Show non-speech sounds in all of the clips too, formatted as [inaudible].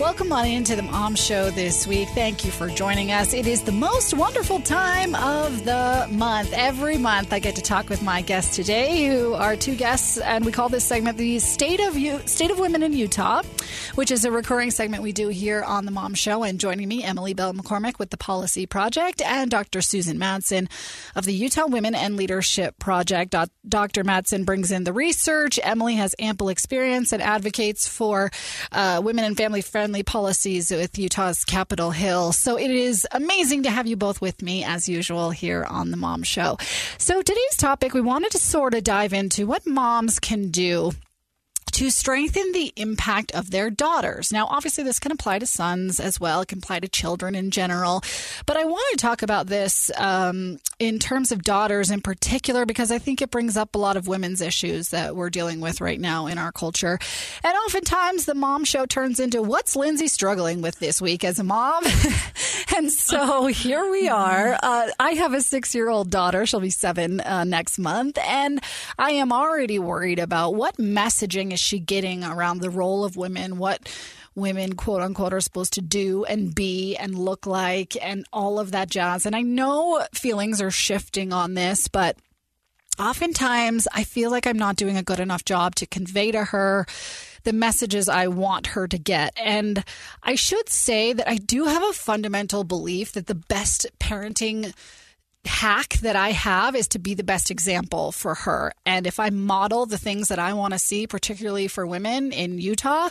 Welcome on into the Mom Show this week. Thank you for joining us. It is the most wonderful time of the month. Every month, I get to talk with my guests today, who are two guests, and we call this segment the State of U- State of Women in Utah, which is a recurring segment we do here on the Mom Show. And joining me, Emily Bell McCormick with the Policy Project, and Dr. Susan Madsen of the Utah Women and Leadership Project. Dr. Madsen brings in the research. Emily has ample experience and advocates for uh, women and family friendly friendly policies with Utah's Capitol Hill. So it is amazing to have you both with me as usual here on the Mom Show. So today's topic, we wanted to sort of dive into what moms can do to strengthen the impact of their daughters. Now, obviously, this can apply to sons as well. It can apply to children in general. But I want to talk about this um, in terms of daughters in particular because I think it brings up a lot of women's issues that we're dealing with right now in our culture. And oftentimes, the mom show turns into what's Lindsay struggling with this week as a mom? [laughs] and so here we are. Uh, I have a six year old daughter. She'll be seven uh, next month. And I am already worried about what messaging is she getting around the role of women? What women, quote unquote, are supposed to do and be and look like and all of that jazz. And I know feelings are shifting on this, but oftentimes I feel like I'm not doing a good enough job to convey to her the messages I want her to get. And I should say that I do have a fundamental belief that the best parenting hack that I have is to be the best example for her. And if I model the things that I want to see, particularly for women in Utah,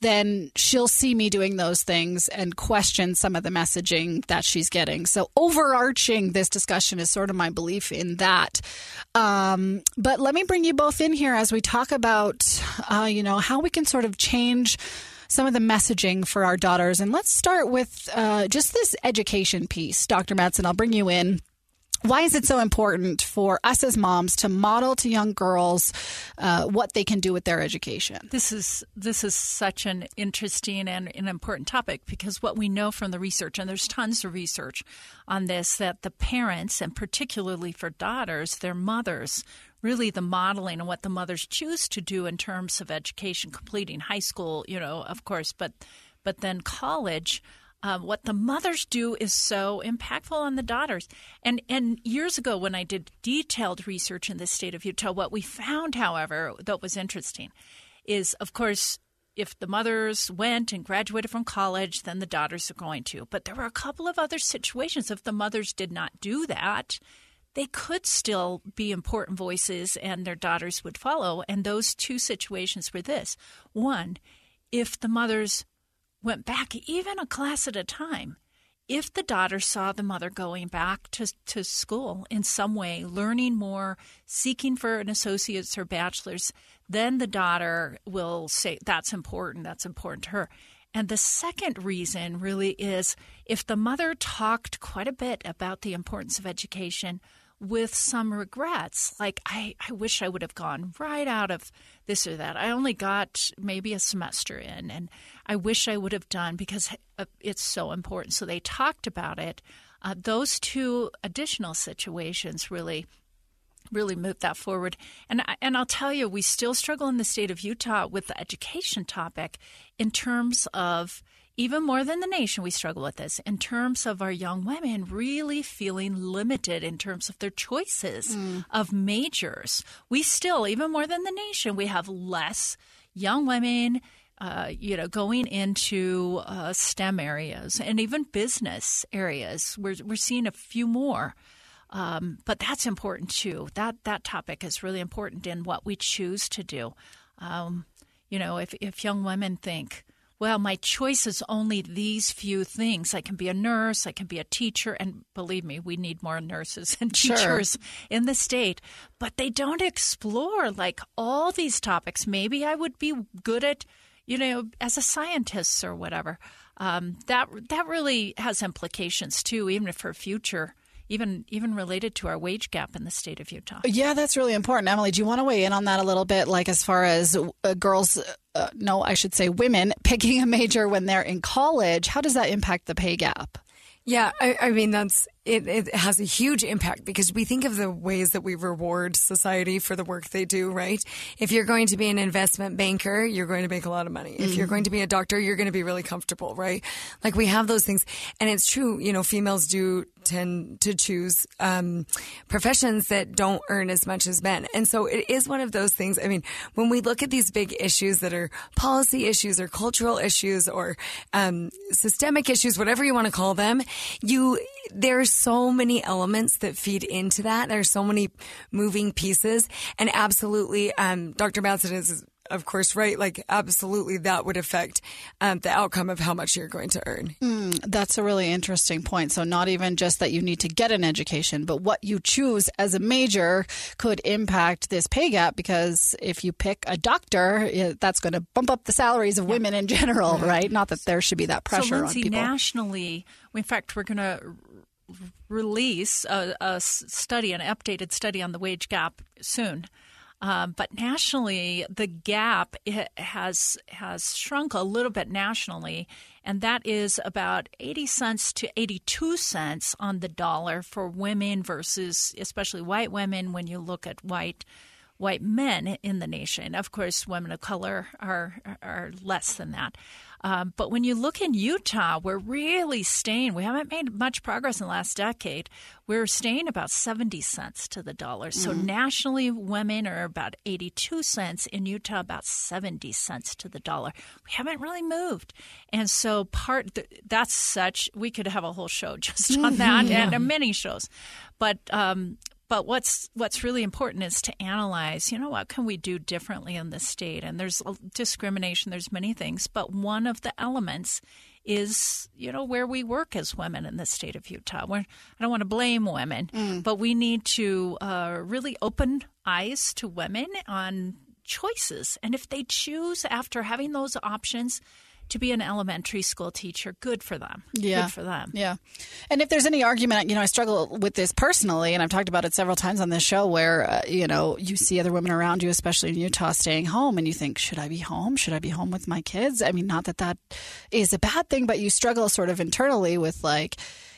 then she'll see me doing those things and question some of the messaging that she's getting. So, overarching this discussion is sort of my belief in that. Um, but let me bring you both in here as we talk about, uh, you know, how we can sort of change some of the messaging for our daughters. And let's start with uh, just this education piece. Dr. Madsen. I'll bring you in why is it so important for us as moms to model to young girls uh, what they can do with their education? This is this is such an interesting and an important topic because what we know from the research, and there's tons of research on this, that the parents, and particularly for daughters, their mothers, really the modeling and what the mothers choose to do in terms of education, completing high school, you know, of course, but but then college um, what the mothers do is so impactful on the daughters. And and years ago, when I did detailed research in the state of Utah, what we found, however, that was interesting, is of course if the mothers went and graduated from college, then the daughters are going to. But there were a couple of other situations. If the mothers did not do that, they could still be important voices and their daughters would follow. And those two situations were this one, if the mothers went back even a class at a time. If the daughter saw the mother going back to, to school in some way, learning more, seeking for an associate's or bachelor's, then the daughter will say, That's important, that's important to her. And the second reason really is if the mother talked quite a bit about the importance of education with some regrets, like, I, I wish I would have gone right out of this or that. I only got maybe a semester in, and I wish I would have done because uh, it's so important. So they talked about it. Uh, those two additional situations really really moved that forward. And and I'll tell you, we still struggle in the state of Utah with the education topic in terms of even more than the nation, we struggle with this in terms of our young women really feeling limited in terms of their choices mm. of majors. We still, even more than the nation, we have less young women. Uh, you know, going into uh, STEM areas and even business areas, we're we're seeing a few more, um, but that's important too. That that topic is really important in what we choose to do. Um, you know, if if young women think, well, my choice is only these few things. I can be a nurse, I can be a teacher, and believe me, we need more nurses [laughs] and teachers sure. in the state. But they don't explore like all these topics. Maybe I would be good at, you know, as a scientist or whatever. um, that that really has implications too, even for future even even related to our wage gap in the state of Utah. Yeah, that's really important. Emily, do you want to weigh in on that a little bit? Like as far as uh, girls, uh, no, I should say women [laughs] picking a major when they're in college, how does that impact the pay gap? Yeah, I, I mean that's it, it has a huge impact because we think of the ways that we reward society for the work they do, right? If you're going to be an investment banker, you're going to make a lot of money. If you're going to be a doctor, you're going to be really comfortable, right? Like we have those things. And it's true, you know, females do tend to choose um, professions that don't earn as much as men. And so it is one of those things. I mean, when we look at these big issues that are policy issues or cultural issues or um, systemic issues, whatever you want to call them, you there's so many elements that feed into that. There's so many moving pieces, and absolutely, um, Dr. Madsen is of course, right? Like, absolutely, that would affect um, the outcome of how much you're going to earn. Mm, that's a really interesting point. So, not even just that you need to get an education, but what you choose as a major could impact this pay gap because if you pick a doctor, that's going to bump up the salaries of yeah. women in general, yeah. right? Not that there should be that pressure so, Lindsay, on people. Nationally, in fact, we're going to release a, a, study, an updated study on the wage gap soon. Um, but nationally, the gap has has shrunk a little bit nationally, and that is about 80 cents to 82 cents on the dollar for women versus especially white women when you look at white white men in the nation. Of course, women of color are are less than that. Um, but when you look in Utah, we're really staying. We haven't made much progress in the last decade. We're staying about 70 cents to the dollar. So mm-hmm. nationally, women are about 82 cents. In Utah, about 70 cents to the dollar. We haven't really moved. And so part that's such, we could have a whole show [laughs] just on that [laughs] mm-hmm. and many shows. But um, but what's what's really important is to analyze, you know, what can we do differently in the state? And there's discrimination, there's many things, but one of the elements is, you know, where we work as women in the state of Utah. We're, I don't want to blame women, mm. but we need to uh, really open eyes to women on choices. And if they choose after having those options, to be an elementary school teacher. Good for them. Yeah. Good for them. Yeah. And if there's any argument, you know, I struggle with this personally, and I've talked about it several times on this show where, uh, you know, you see other women around you, especially in Utah, staying home, and you think, should I be home? Should I be home with my kids? I mean, not that that is a bad thing, but you struggle sort of internally with like,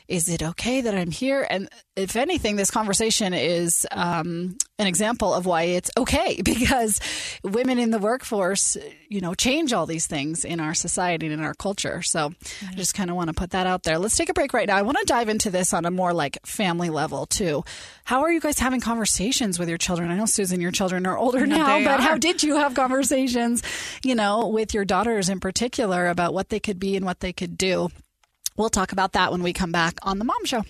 is it okay that I'm here? And if anything, this conversation is um, an example of why it's okay [laughs] because women in the workforce, you know, change all these things in our society and in our culture. So I just kind of want to put that out there. Let's take a break right now. I want to dive into this on a more like family level too. How are you guys having conversations with your children? I know, Susan, your children are older now, but are. how did you have conversations, you know, with your daughters in particular about what they could be and what they could do? We'll talk about that when we come back on The Mom Show.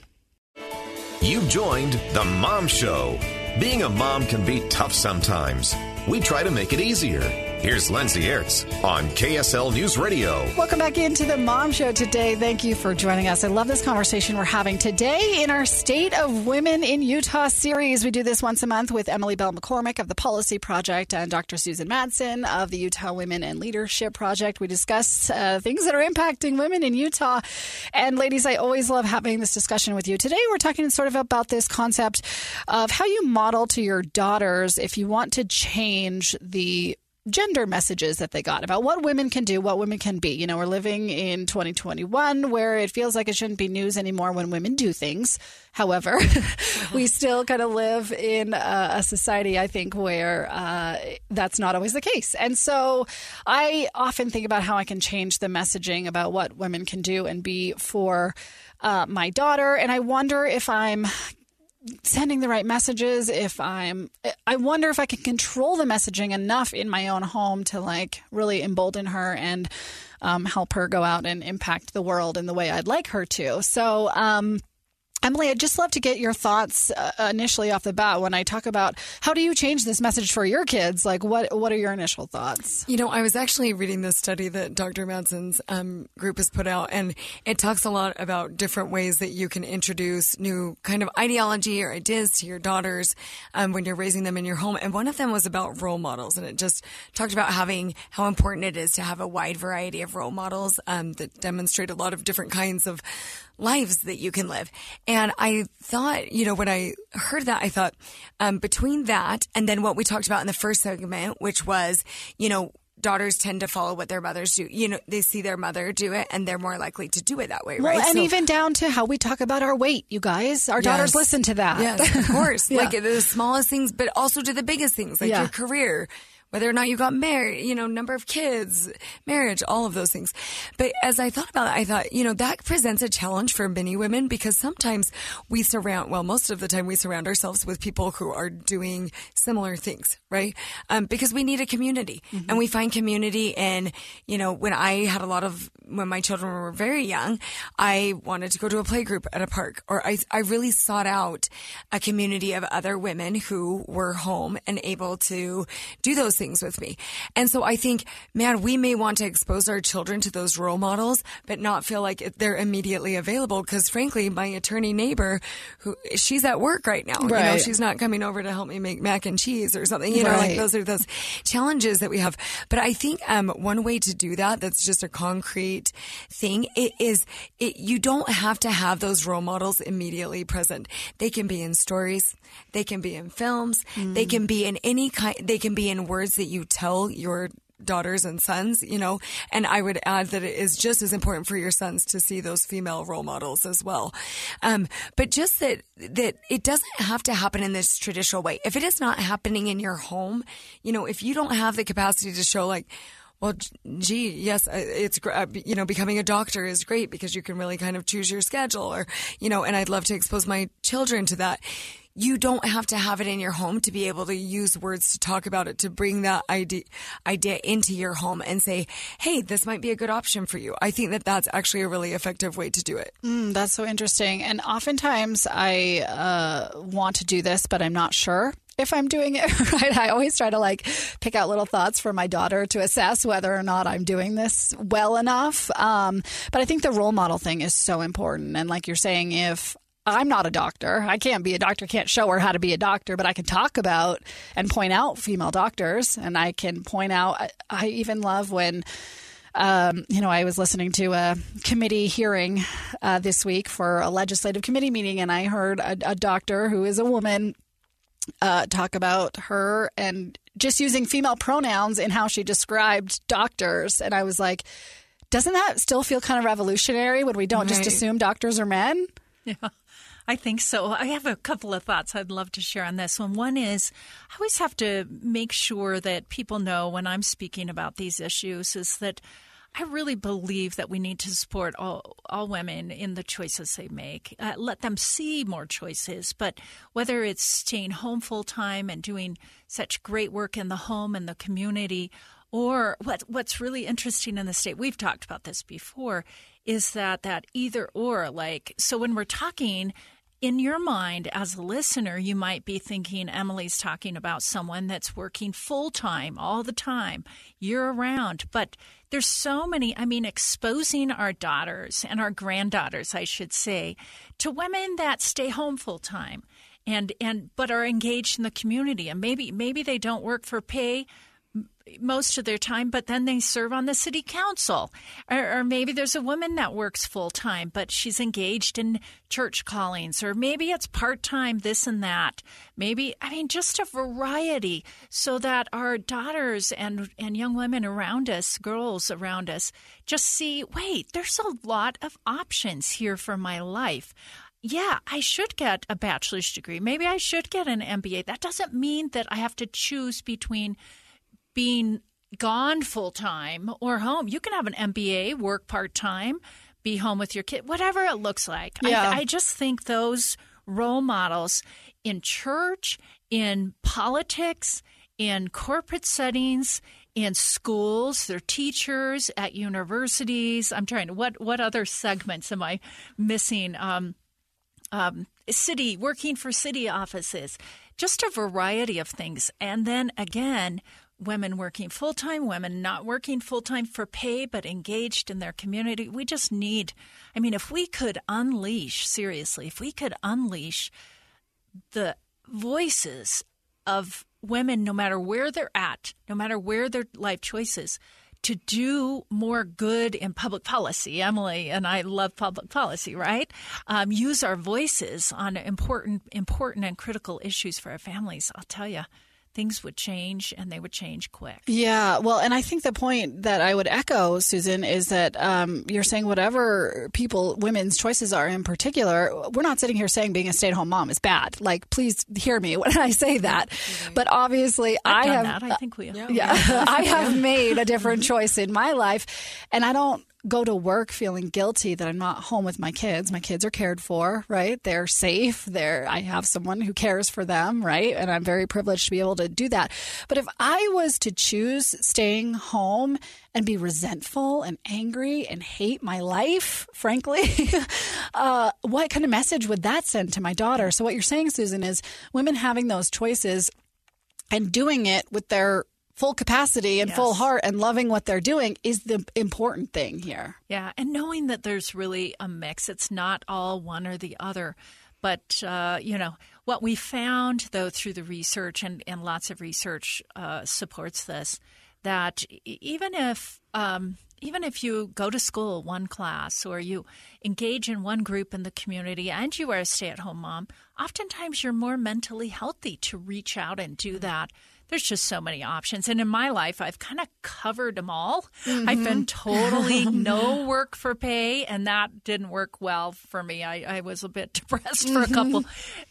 You've joined The Mom Show. Being a mom can be tough sometimes. We try to make it easier. Here's Lindsay Aerts on KSL News Radio. Welcome back into the Mom Show today. Thank you for joining us. I love this conversation we're having today in our State of Women in Utah series. We do this once a month with Emily Bell McCormick of the Policy Project and Dr. Susan Madsen of the Utah Women and Leadership Project. We discuss uh, things that are impacting women in Utah. And ladies, I always love having this discussion with you. Today, we're talking sort of about this concept of how you model to your daughters if you want to change the gender messages that they got about what women can do, what women can be. You know, we're living in 2021 where it feels like it shouldn't be news anymore when women do things. However, [laughs] we still kind of live in a, a society, I think, where uh, that's not always the case. And so I often think about how I can change the messaging about what women can do and be for. Uh, my daughter, and I wonder if I'm sending the right messages if i'm i wonder if i can control the messaging enough in my own home to like really embolden her and um, help her go out and impact the world in the way i'd like her to. So um, Emily, I'd just love to get your thoughts uh, initially off the bat when I talk about how do you change this message for your kids? Like, what what are your initial thoughts? You know, I was actually reading this study that Dr. Madsen's um, group has put out, and it talks a lot about different ways that you can introduce new kind of ideology or ideas to your daughters um, when you're raising them in your home. And one of them was about role models, and it just talked about having how important it is to have a wide variety of role models um, that demonstrate a lot of different kinds of lives that you can live. And I thought, you know, when I heard that, I thought, um, between that and then what we talked about in the first segment, which was, you know, daughters tend to follow what their mothers do. You know, they see their mother do it and they're more likely to do it that way, Well, right? and So- even down to how we talk about our weight, you guys. Our daughters listen to that. Yes, of course. [laughs] Yeah. Like the smallest things, but also to the biggest things, like Yeah. your career, whether or not you got married, you know, number of kids, marriage, all of those things. But as I thought about it, I thought, you know, that presents a challenge for many women because sometimes we surround, well, most of the time we surround ourselves with people who are doing similar things, right? Um, because we need a community and we find community in, you know, when I had a lot of, when my children were very young, I wanted to go to a play group at a park or I, I really sought out a community of other women who were home and able to do those things with me. And so I think, man, we may want to expose our children to those role models, but not feel like they're immediately available. Cause frankly, my attorney neighbor who she's at work right now, you know, she's not coming over to help me make mac and cheese or something, you know, Right. like those are those challenges that we have. But I think, um, one way to do that, that's just a concrete thing, it is, it, you don't have to have those role models immediately present. They can be in stories. They can be in films. They can be in any kind, they can be in words that you tell your daughters and sons, you know, and I would add that it is just as important for your sons to see those female role models as well. Um, but just that, that it doesn't have to happen in this traditional way. If it is not happening in your home, you know, if you don't have the capacity to show like, well, gee, yes, it's uh, you know becoming a doctor is great because you can really kind of choose your schedule, or you know, and I'd love to expose my children to that. You don't have to have it in your home to be able to use words to talk about it, to bring that idea, idea into your home and say, hey, this might be a good option for you. I think that that's actually a really effective way to do it. Mm, that's so interesting. And oftentimes I uh, want to do this, but I'm not sure if I'm doing it [laughs] right. I always try to like pick out little thoughts for my daughter to assess whether or not I'm doing this well enough. Um, but I think the role model thing is so important. And like you're saying, if I'm not a doctor. I can't be a doctor, can't show her how to be a doctor, but I can talk about and point out female doctors. And I can point out, I, I even love when um, you know, I was listening to a committee hearing uh, this week for a legislative committee meeting, and I heard a, a doctor who is a woman uh, talk about her and just using female pronouns in how she described doctors. And I was like, doesn't that still feel kind of revolutionary when we don't just assume doctors are men? Yeah, I think so. I have a couple of thoughts I'd love to share on this one. One is I always have to make sure that people know when I'm speaking about these issues is that I really believe that we need to support all, all women in the choices they make. Uh, let them see more choices, but whether it's staying home full time and doing such great work in the home and the community, or what what's really interesting in the state, we've talked about this before, is that that either or like so when we're talking in your mind as a listener you might be thinking Emily's talking about someone that's working full time all the time year around. But there's so many I mean exposing our daughters and our granddaughters I should say to women that stay home full time and and but are engaged in the community and maybe maybe they don't work for pay most of their time, but then they serve on the city council. Or, or maybe there's a woman that works full time, but she's engaged in church callings. Or maybe it's part time, this and that. Maybe, I mean, just a variety so that our daughters and, and young women around us, girls around us, just see wait, there's a lot of options here for my life yeah, I should get a bachelor's degree. Maybe I should get an MBA. That doesn't mean that I have to choose between being gone full time or home. You can have an MBA, work part time, be home with your kid, whatever it looks like. Yeah. I, I just think those role models in church, in politics, in corporate settings, in schools, their teachers, at universities. I'm trying to what what other segments am I missing? Um, um, city, working for city offices, just a variety of things. And then again, women working full time, women not working full time for pay, but engaged in their community. We just need, I mean, if we could unleash, seriously, if we could unleash the voices of women, no matter where they're at, no matter where their life choices, to do more good in public policy. Emily and I love public policy, right? Um, use our voices on important, important and critical issues for our families. I'll tell you, things would change and they would change quick. Yeah, well, and I think the point that I would echo, Susan, is that um, you're saying whatever people, women's choices are in particular, we're not sitting here saying being a stay at home mom is bad. Like, please hear me when I say that. But obviously, I've I done have. that. I think we [laughs] have. Yeah, I have made a different choice in my life, and I don't go to work feeling guilty that I'm not home with my kids. My kids are cared for, right? They're safe. They're I have someone who cares for them, right? And I'm very privileged to be able to do that. But if I was to choose staying home and be resentful and angry and hate my life, frankly, [laughs] uh, what kind of message would that send to my daughter? So what you're saying, Susan, is women having those choices and doing it with their full capacity and Yes. full heart and loving what they're doing is the important thing here. Yeah, and knowing that there's really a mix, it's not all one or the other. But, uh, you know, what we found, though, through the research, and, and lots of research uh, supports this, that even if. Um, even if you go to school one class or you engage in one group in the community and you are a stay at home mom, oftentimes you're more mentally healthy to reach out and do that. There's just so many options. And in my life, I've kind of covered them all. I've mm-hmm. been totally [laughs] no work for pay, and that didn't work well for me. I, I was a bit [laughs] depressed for a mm-hmm. couple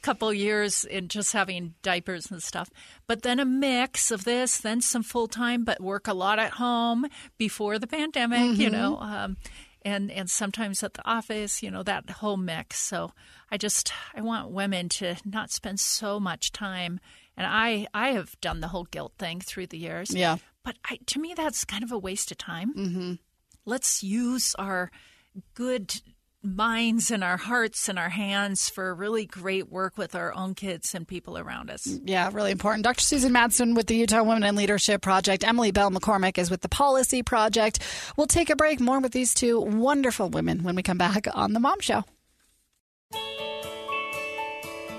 couple years in just having diapers and stuff. But then a mix of this, then some full time, but work a lot at home before the pandemic, you mm-hmm. know. Um, and and sometimes at the office, you know, that whole mix. So I just I want women to not spend so much time. And I I have done the whole guilt thing through the years. Yeah. But I, to me, that's kind of a waste of time. Mm-hmm. Let's use our good minds and our hearts and our hands for really great work with our own kids and people around us. Yeah, really important. Dr. Susan Madsen with the Utah Women in Leadership Project. Emily Bell McCormick is with the Policy Project. We'll take a break. More with these two wonderful women when we come back on The Mom Show.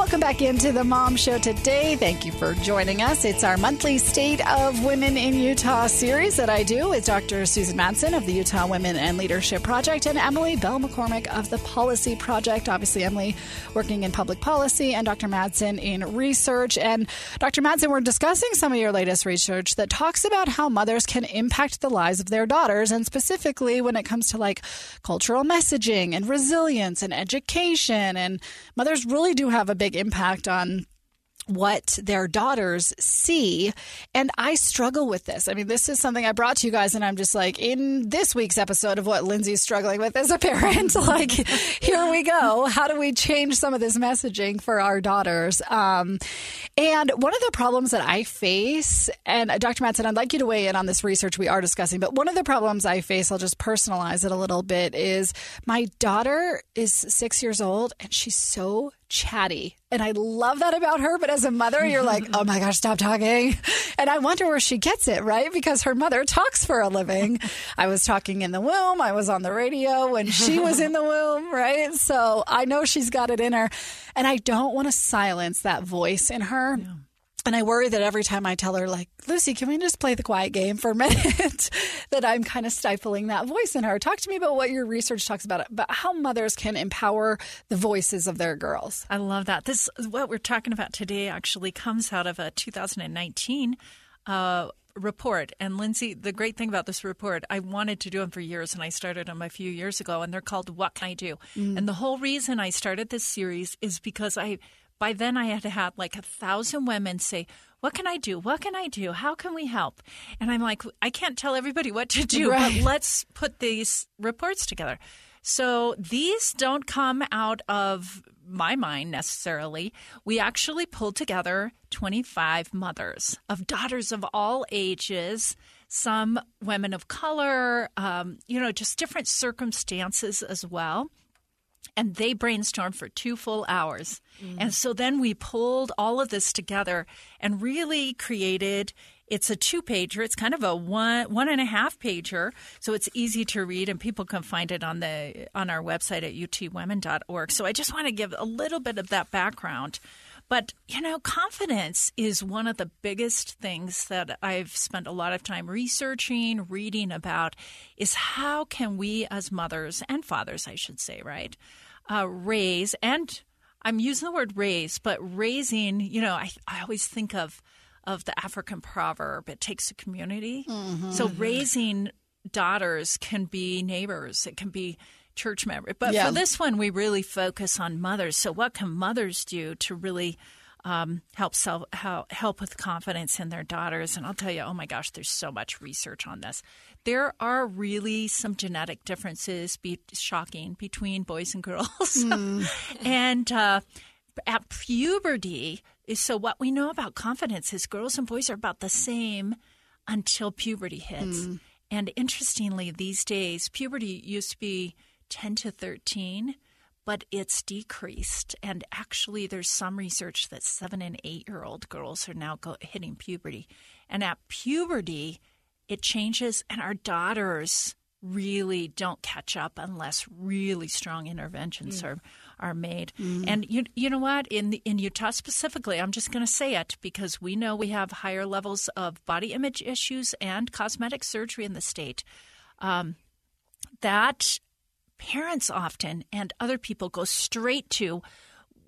Welcome back into the Mom Show today. Thank you for joining us. It's our monthly State of Women in Utah series that I do with Dr. Susan Madsen of the Utah Women and Leadership Project and Emily Bell McCormick of the Policy Project. Obviously, Emily working in public policy and Dr. Madsen in research. And Dr. Madsen, we're discussing some of your latest research that talks about how mothers can impact the lives of their daughters, and specifically when it comes to like cultural messaging and resilience and education. And mothers really do have a big impact on what their daughters see. And I struggle with this. I mean, this is something I brought to you guys, and I'm just like, in this week's episode of what Lindsay's struggling with as a parent, [laughs] like, here we go. How do we change some of this messaging for our daughters? Um, and one of the problems that I face, and Dr. Madsen, I'd like you to weigh in on this research we are discussing, but one of the problems I face, I'll just personalize it a little bit, is my daughter is six years old and she's so chatty. And I love that about her. But as a mother, you're like, [laughs] oh my gosh, stop talking. And I wonder where she gets it, right? Because her mother talks for a living. I was talking in the womb. I was on the radio when she was in the womb, right? So I know she's got it in her. And I don't want to silence that voice in her. And I worry that every time I tell her, like, Lucy, can we just play the quiet game for a [laughs] minute? that I'm kind of stifling that voice in her. Talk to me about what your research talks about, about how mothers can empower the voices of their girls. I love that. This what we're talking about today actually comes out of a 2019 uh, report. And Lindsay, the great thing about this report, I wanted to do them for years, and I started them a few years ago. And they're called "What Can I Do?" And the whole reason I started this series is because I by then I had had like a thousand women say, what can I do? What can I do? How can we help? And I'm like, I can't tell everybody what to do, Right. but let's put these reports together. So these don't come out of my mind necessarily. We actually pulled together 25 mothers of daughters of all ages, some women of color, um, you know, just different circumstances as well and they brainstormed for two full hours. Mm. And so then we pulled all of this together and really created. It's a two pager. It's kind of a one one and a half pager, so it's easy to read, and people can find it on the on our website at utwomen.org. So I just want to give a little bit of that background. But, you know, confidence is one of the biggest things that I've spent a lot of time researching, reading about, is how can we as mothers and fathers, I should say, right, uh, raise, and I'm using the word raise, but raising, you know, I, I always think of, of the African proverb, it takes a community. So raising daughters can be neighbors, it can be church members. But Yeah. for this one, we really focus on mothers. So, what can mothers do to really um, help self help, help with confidence in their daughters? And I'll tell you, oh my gosh, there's so much research on this. There are really some genetic differences, be shocking, between boys and girls, [laughs] and. Uh, at puberty, so what we know about confidence is girls and boys are about the same until puberty hits. And interestingly, these days, puberty used to be 10 to 13, but it's decreased. And actually, there's some research that seven and eight year old girls are now go- hitting puberty. And at puberty, it changes, and our daughters really don't catch up unless really strong interventions are are made. And you you know what in the, in Utah specifically, I'm just going to say it because we know we have higher levels of body image issues and cosmetic surgery in the state. Um, that parents often and other people go straight to,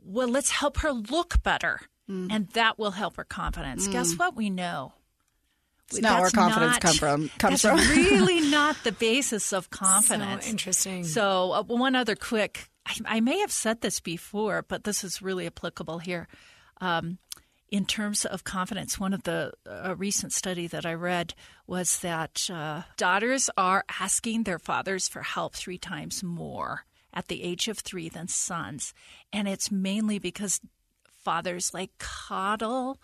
well, let's help her look better, and that will help her confidence. Guess what? We know. It's not where confidence not- come from. [laughs] Comes that's from. [laughs] really not the basis of confidence. So interesting. So, uh, one other quick I, I may have said this before, but this is really applicable here. Um, in terms of confidence, one of the a recent study that I read was that uh, daughters are asking their fathers for help three times more at the age of three than sons, and it's mainly because fathers like coddle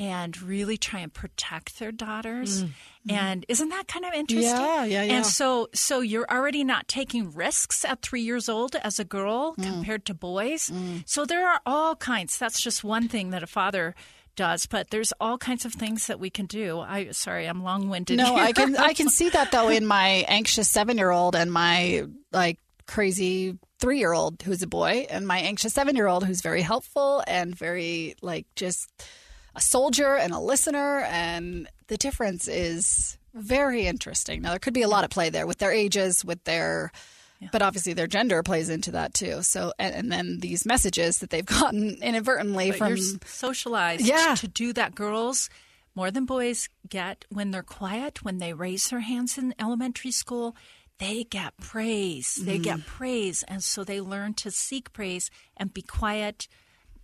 and really try and protect their daughters. Mm. Mm-hmm. And isn't that kind of interesting? Yeah, yeah, yeah. And so so you're already not taking risks at 3 years old as a girl Mm. compared to boys. Mm. So there are all kinds. That's just one thing that a father does, but there's all kinds of things that we can do. I sorry, I'm long-winded. No, here. I can I can [laughs] see that though in my anxious seven year old and my like crazy three year old who's a boy and my anxious seven year old who's very helpful and very like just a soldier and a listener and the difference is very interesting. Now there could be a lot at play there with their ages, with their but obviously their gender plays into that too. So and, and then these messages that they've [laughs] gotten inadvertently But from socialized Yeah. to do that. Girls, more than boys, get when they're quiet, when they raise their hands in elementary school, they get praise. They Mm-hmm. get praise. And so they learn to seek praise and be quiet.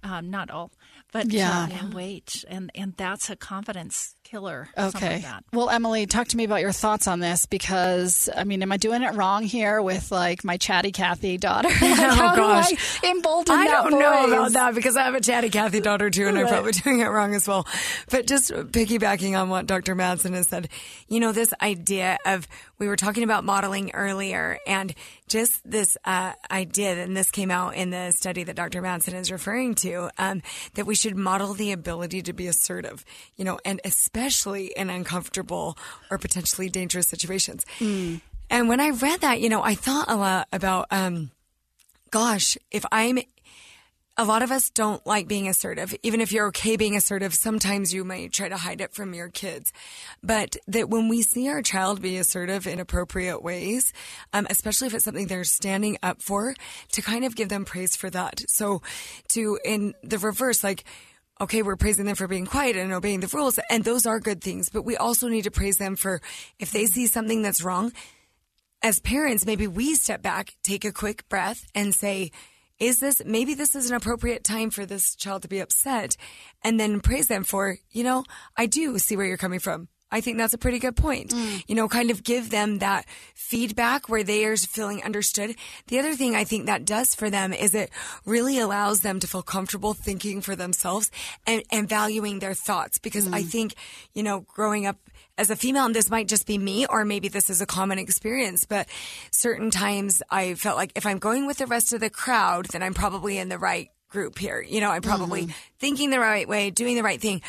Um, not all, but Yeah. and wait. And, and that's a confidence killer. something Okay. like that. Well, Emily, talk to me about your thoughts on this because I mean, am I doing it wrong here with like my chatty Cathy daughter? [laughs] [laughs] How do gosh. I embolden I don't know about that because I have a chatty Cathy daughter too, and I'm probably [laughs] doing it wrong as well. But just piggybacking on what Dr. Madsen has said, you know, this idea of we were talking about modeling earlier, and just this uh, idea, and this came out in the study that Dr. Madsen is referring to, um, that we should model the ability to be assertive, you know, and especially in uncomfortable or potentially dangerous situations. And when I read that, you know, I thought a lot about. Um, gosh, if I'm a lot of us don't like being assertive. Even if you're okay being assertive, sometimes you might try to hide it from your kids. But that when we see our child be assertive in appropriate ways, um, especially if it's something they're standing up for, to kind of give them praise for that. So to, in the reverse, like, okay, we're praising them for being quiet and obeying the rules, and those are good things, but we also need to praise them for if they see something that's wrong, as parents, maybe we step back, take a quick breath, and say, is this maybe this is an appropriate time for this child to be upset and then praise them for you know i do see where you're coming from I think that's a pretty good point. Mm. You know, kind of give them that feedback where they are feeling understood. The other thing I think that does for them is it really allows them to feel comfortable thinking for themselves and, and valuing their thoughts. Because mm. I think, you know, growing up as a female, and this might just be me, or maybe this is a common experience, but certain times I felt like if I'm going with the rest of the crowd, then I'm probably in the right group here. You know, I'm probably mm-hmm. thinking the right way, doing the right thing.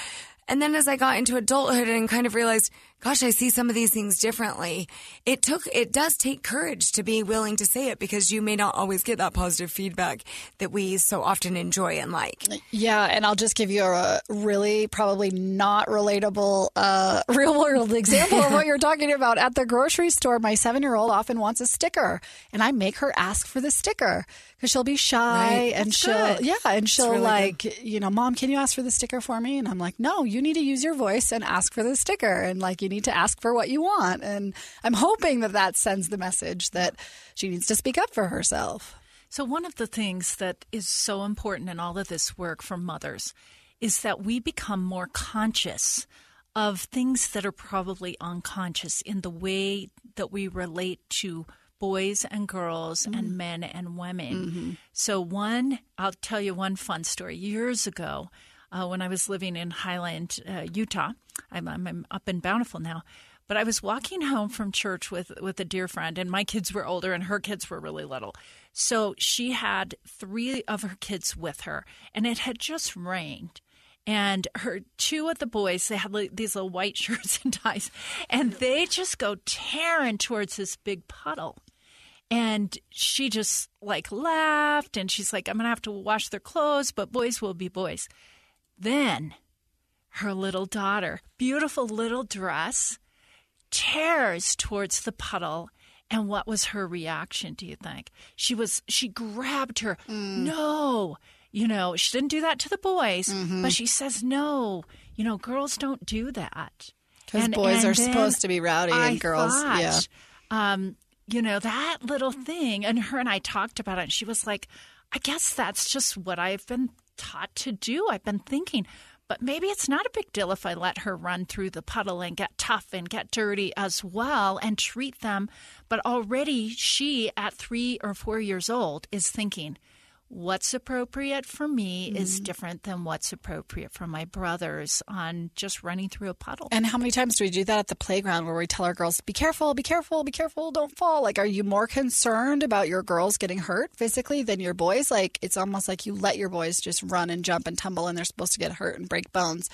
And then as I got into adulthood and kind of realized, gosh, I see some of these things differently. It took, it does take courage to be willing to say it because you may not always get that positive feedback that we so often enjoy and like. Yeah. And I'll just give you a really probably not relatable, uh, [laughs] real world example of what you're talking about. At the grocery store, my seven year old often wants a sticker and I make her ask for the sticker because she'll be shy right. and That's she'll good. yeah and she'll really like good. you know mom can you ask for the sticker for me and i'm like no you need to use your voice and ask for the sticker and like you need to ask for what you want and i'm hoping that that sends the message that she needs to speak up for herself so one of the things that is so important in all of this work for mothers is that we become more conscious of things that are probably unconscious in the way that we relate to boys and girls mm-hmm. and men and women. Mm-hmm. So, one, I'll tell you one fun story. Years ago, uh, when I was living in Highland, uh, Utah, I'm, I'm, I'm, up in Bountiful now. But I was walking [laughs] home from church with, with a dear friend, and my kids were older and her kids were really little. So she had three of her kids with her, and it had just rained and her two of the boys they had like, these little white [laughs] shirts and ties and they just go tearing towards this big puddle and she just like laughed and she's like, I'm to have to wash their clothes, but boys will be boys. Then her little daughter, beautiful little dress, tears towards the puddle. And what was her reaction, do you think? She was, she grabbed her. Mm. No. You know, she didn't do that to the boys, mm-hmm. but she says, no, you know, girls don't do that. Because boys and are supposed to be rowdy and I girls, thought, yeah. Um, you know, that little thing. And her and I talked about it. And she was like, I guess that's just what I've been taught to do. I've been thinking, but maybe it's not a big deal if I let her run through the puddle and get tough and get dirty as well and treat them. But already she, at three or four years old, is thinking, what's appropriate for me mm-hmm. is different than what's appropriate for my brothers on just running through a puddle. And how many times do we do that at the playground where we tell our girls, be careful, be careful, be careful, don't fall? Like, are you more concerned about your girls getting hurt physically than your boys? Like, it's almost like you let your boys just run and jump and tumble and they're supposed to get hurt and break bones.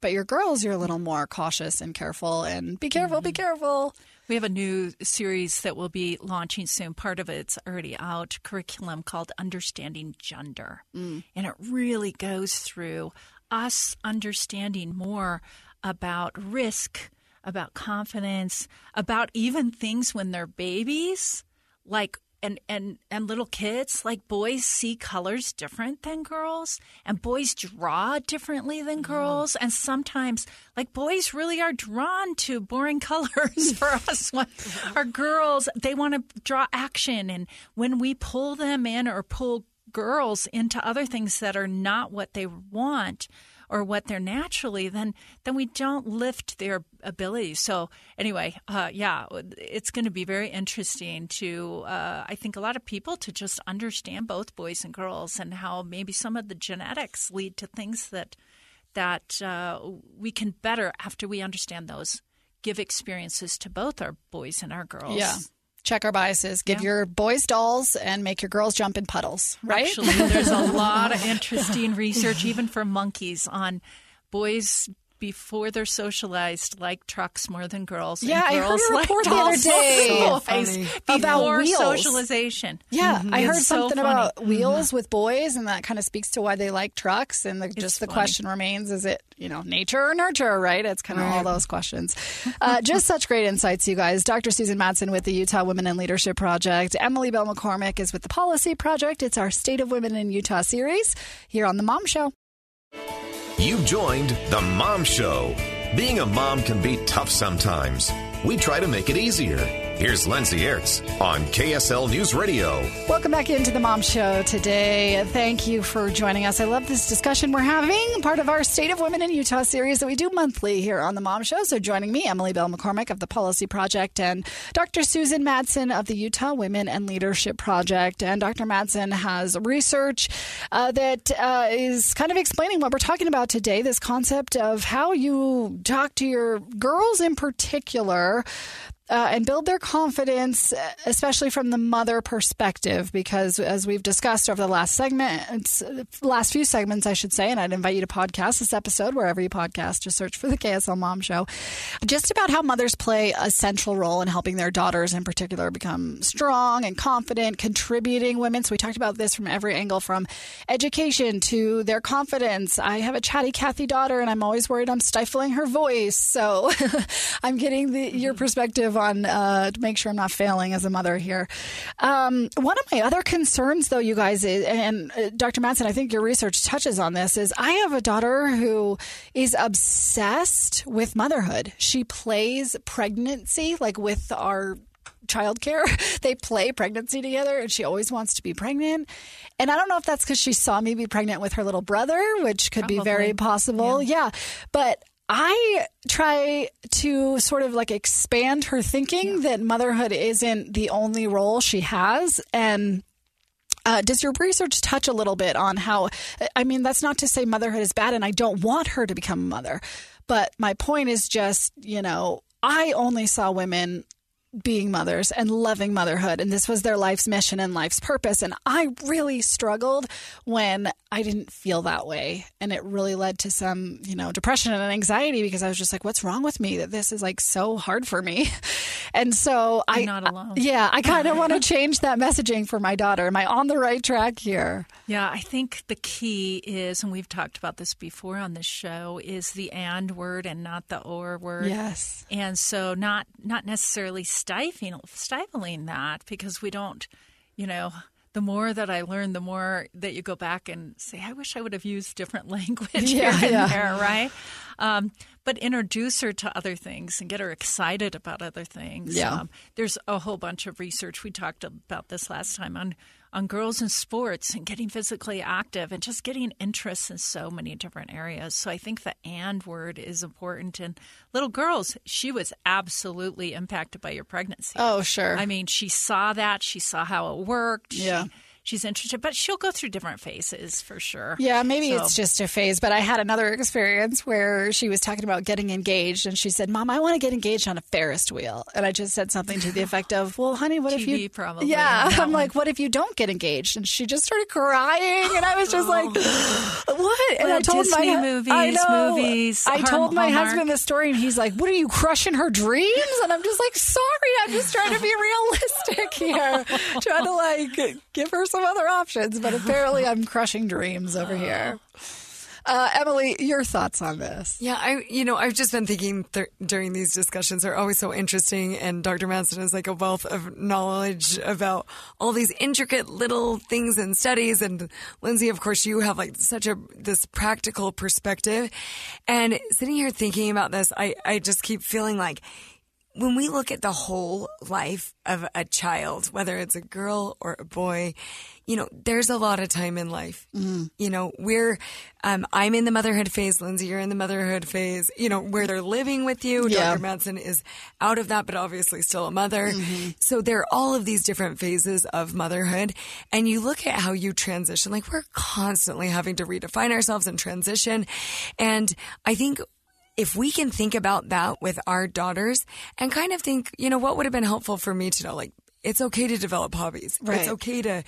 But your girls, you're a little more cautious and careful and be careful, mm-hmm. be careful. We have a new series that will be launching soon. Part of it's already out, curriculum called Understanding Gender. Mm. And it really goes through us understanding more about risk, about confidence, about even things when they're babies, like and and and little kids like boys see colors different than girls and boys draw differently than girls and sometimes like boys really are drawn to boring [laughs] colors for us when our girls they want to draw action and when we pull them in or pull girls into other things that are not what they want or what they're naturally, then then we don't lift their abilities. So anyway, uh, yeah, it's going to be very interesting to uh, I think a lot of people to just understand both boys and girls and how maybe some of the genetics lead to things that that uh, we can better after we understand those give experiences to both our boys and our girls. Yeah check our biases. Give yeah. your boys dolls and make your girls jump in puddles, right? Actually, there's a [laughs] lot of interesting research, even for monkeys, on boys before they're socialized like trucks more than girls. Yeah, I heard a report the other day about wheels. socialization. Yeah, mm-hmm. I heard it's something so about wheels mm-hmm. with boys, and that kind of speaks to why they like trucks. And the, just the funny. question remains: Is it you know nature or nurture? Right? It's kind of right. all those questions. Uh, just such great insights, you guys. Dr. Susan Madsen with the Utah Women in Leadership Project. Emily Bell McCormick is with the Policy Project. It's our State of Women in Utah series here on the Mom Show. You've joined The Mom Show. Being a mom can be tough sometimes. We try to make it easier. Here's Lindsay Aerts on KSL News Radio. Welcome back into the Mom Show today. Thank you for joining us. I love this discussion we're having, part of our State of Women in Utah series that we do monthly here on the Mom Show. So joining me, Emily Bell McCormick of the Policy Project and Dr. Susan Madsen of the Utah Women and Leadership Project. And Dr. Madsen has research uh, that uh, is kind of explaining what we're talking about today this concept of how you talk to your girls in particular uh, and build their confidence, especially from the mother perspective, because as we've discussed over the last segment, last few segments, I should say, and I'd invite you to podcast this episode wherever you podcast. Just search for the KSL Mom Show. Just about how mothers play a central role in helping their daughters, in particular, become strong and confident, contributing women. So we talked about this from every angle, from education to their confidence. I have a chatty Kathy daughter, and I'm always worried I'm stifling her voice. So [laughs] I'm getting the, your perspective on uh, to make sure I'm not failing as a mother here. Um, one of my other concerns, though, you guys, is, and uh, Dr. Madsen, I think your research touches on this, is I have a daughter who is obsessed with motherhood. She plays pregnancy, like with our childcare. [laughs] They play pregnancy together, and she always wants to be pregnant. And I don't know if that's because she saw me be pregnant with her little brother, which could Probably. be very possible. Yeah. yeah. But I try to sort of like expand her thinking yeah. that motherhood isn't the only role she has. And uh, does your research touch a little bit on how? I mean, that's not to say motherhood is bad, and I don't want her to become a mother. But my point is just, you know, I only saw women being mothers and loving motherhood. And this was their life's mission and life's purpose. And I really struggled when I didn't feel that way. And it really led to some, you know, depression and anxiety because I was just like, what's wrong with me that this is like so hard for me? [laughs] And so I'm I, not alone. yeah, I kind of [laughs] want to change that messaging for my daughter. Am I on the right track here? Yeah, I think the key is, and we've talked about this before on this show, is the and word and not the or word. Yes. And so not not necessarily stifling stifling that because we don't, you know, the more that I learn, the more that you go back and say, I wish I would have used different [laughs] language yeah, here and yeah. there, right? Um, but introduce her to other things and get her excited about other things. Yeah. Um, there's a whole bunch of research. We talked about this last time on on girls in sports and getting physically active and just getting interest in so many different areas. So I think the and word is important. And little girls, she was absolutely impacted by your pregnancy. Oh, sure. I mean, she saw that, she saw how it worked. Yeah. She, she's interested, but she'll go through different phases for sure. Yeah, maybe so. it's just a phase. But I had another experience where she was talking about getting engaged, and she said, "Mom, I want to get engaged on a Ferris wheel." And I just said something to the [laughs] effect of, "Well, honey, what TV if you?" Probably. Yeah, I'm like, "What if you don't get engaged?" And she just started crying, and I was just like, oh. [gasps] "What?" And I told Disney my movies, I know, movies. I told my husband the story, and he's like, "What are you crushing her dreams?" And I'm just like, "Sorry, I'm just trying to be [laughs] realistic here, trying to like give her some other options." but apparently I'm [laughs] crushing dreams over here. Uh, Emily, your thoughts on this? Yeah, I, you know, I've just been thinking th- during these discussions are always so interesting, and Dr. Madsen is like a wealth of knowledge about all these intricate little things and studies. And Lindsay, of course, you have like such a this practical perspective. And sitting here thinking about this, I, I just keep feeling like when we look at the whole life of a child, whether it's a girl or a boy, you know, there's a lot of time in life. Mm. You know, we're, um, I'm in the motherhood phase. Lindsay, you're in the motherhood phase. You know, where they're living with you. Yeah. Dr. Madsen is out of that, but obviously still a mother. Mm-hmm. So there are all of these different phases of motherhood. And you look at how you transition, like we're constantly having to redefine ourselves and transition. And I think if we can think about that with our daughters and kind of think, you know, what would have been helpful for me to know, like, it's okay to develop hobbies. Right. It's okay to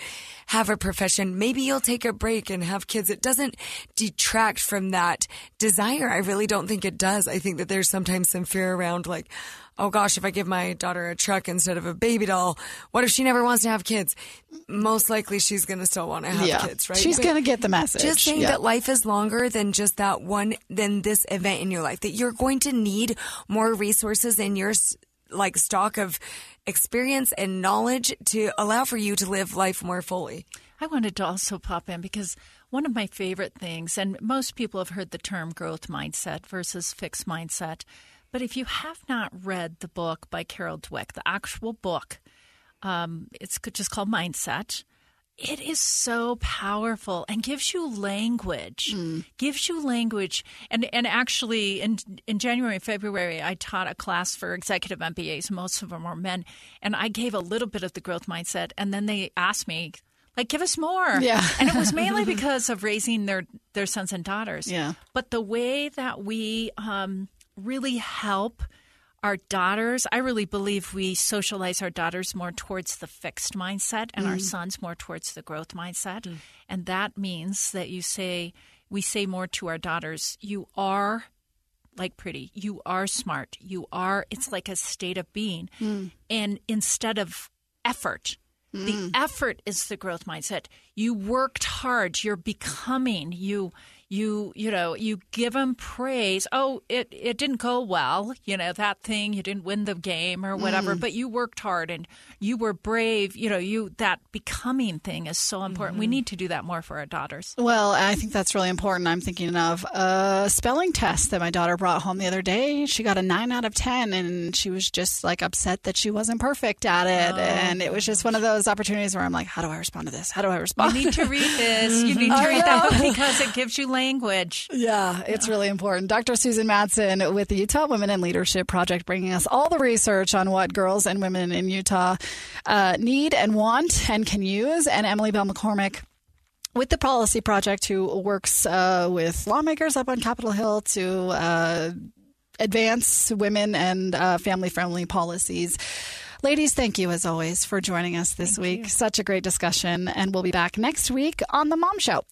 have a profession. Maybe you'll take a break and have kids. It doesn't detract from that desire. I really don't think it does. I think that there's sometimes some fear around like, oh gosh, if I give my daughter a truck instead of a baby doll, what if she never wants to have kids? Most likely she's going to still want to have yeah. kids, right? She's going to get the message. Just saying yeah. that life is longer than just that one, than this event in your life, that you're going to need more resources in your like stock of experience and knowledge to allow for you to live life more fully. I wanted to also pop in because one of my favorite things, and most people have heard the term growth mindset versus fixed mindset, But if you have not read the book by Carol Dweck, the actual book, um, it's just called Mindset. It is so powerful and gives you language. Mm. Gives you language. And and actually in in January and February I taught a class for executive MBAs. Most of them were men. And I gave a little bit of the growth mindset and then they asked me, like, give us more. Yeah. and it was mainly [laughs] because of raising their their sons and daughters. Yeah. But the way that we um, really help our daughters, I really believe we socialize our daughters more towards the fixed mindset and our mm. sons more towards the growth mindset. Mm. And that means that you say, we say more to our daughters, you are like pretty, you are smart, you are, it's like a state of being. Mm. And instead of effort, the effort is the growth mindset. You worked hard. You're becoming. You you you know you give them praise. Oh, it it didn't go well. You know that thing. You didn't win the game or whatever. Mm. But you worked hard and you were brave. You know you that becoming thing is so important. We mm-hmm. need to do that more for our daughters. Well, I think that's really important. I'm thinking of a spelling test that my daughter brought home the other day. She got a nine out of 10, and she was just like upset that she wasn't perfect at it. Oh, and it was just one of those opportunities where I'm like, how do I respond to this? How do I respond? You need to read this. You [laughs] need to read that book because it gives you language. Yeah, it's really important. Dr. Susan Madsen with the Utah Women in Leadership Project, bringing us all the research on what girls and women in Utah uh, need and want and can use. And Emily Bell McCormick with the Policy Project, who works uh, with lawmakers up on Capitol Hill to uh, advance women and uh, family friendly policies. Ladies, thank you as always for joining us this week. Such a great discussion. And we'll be back next week on The Mom Show.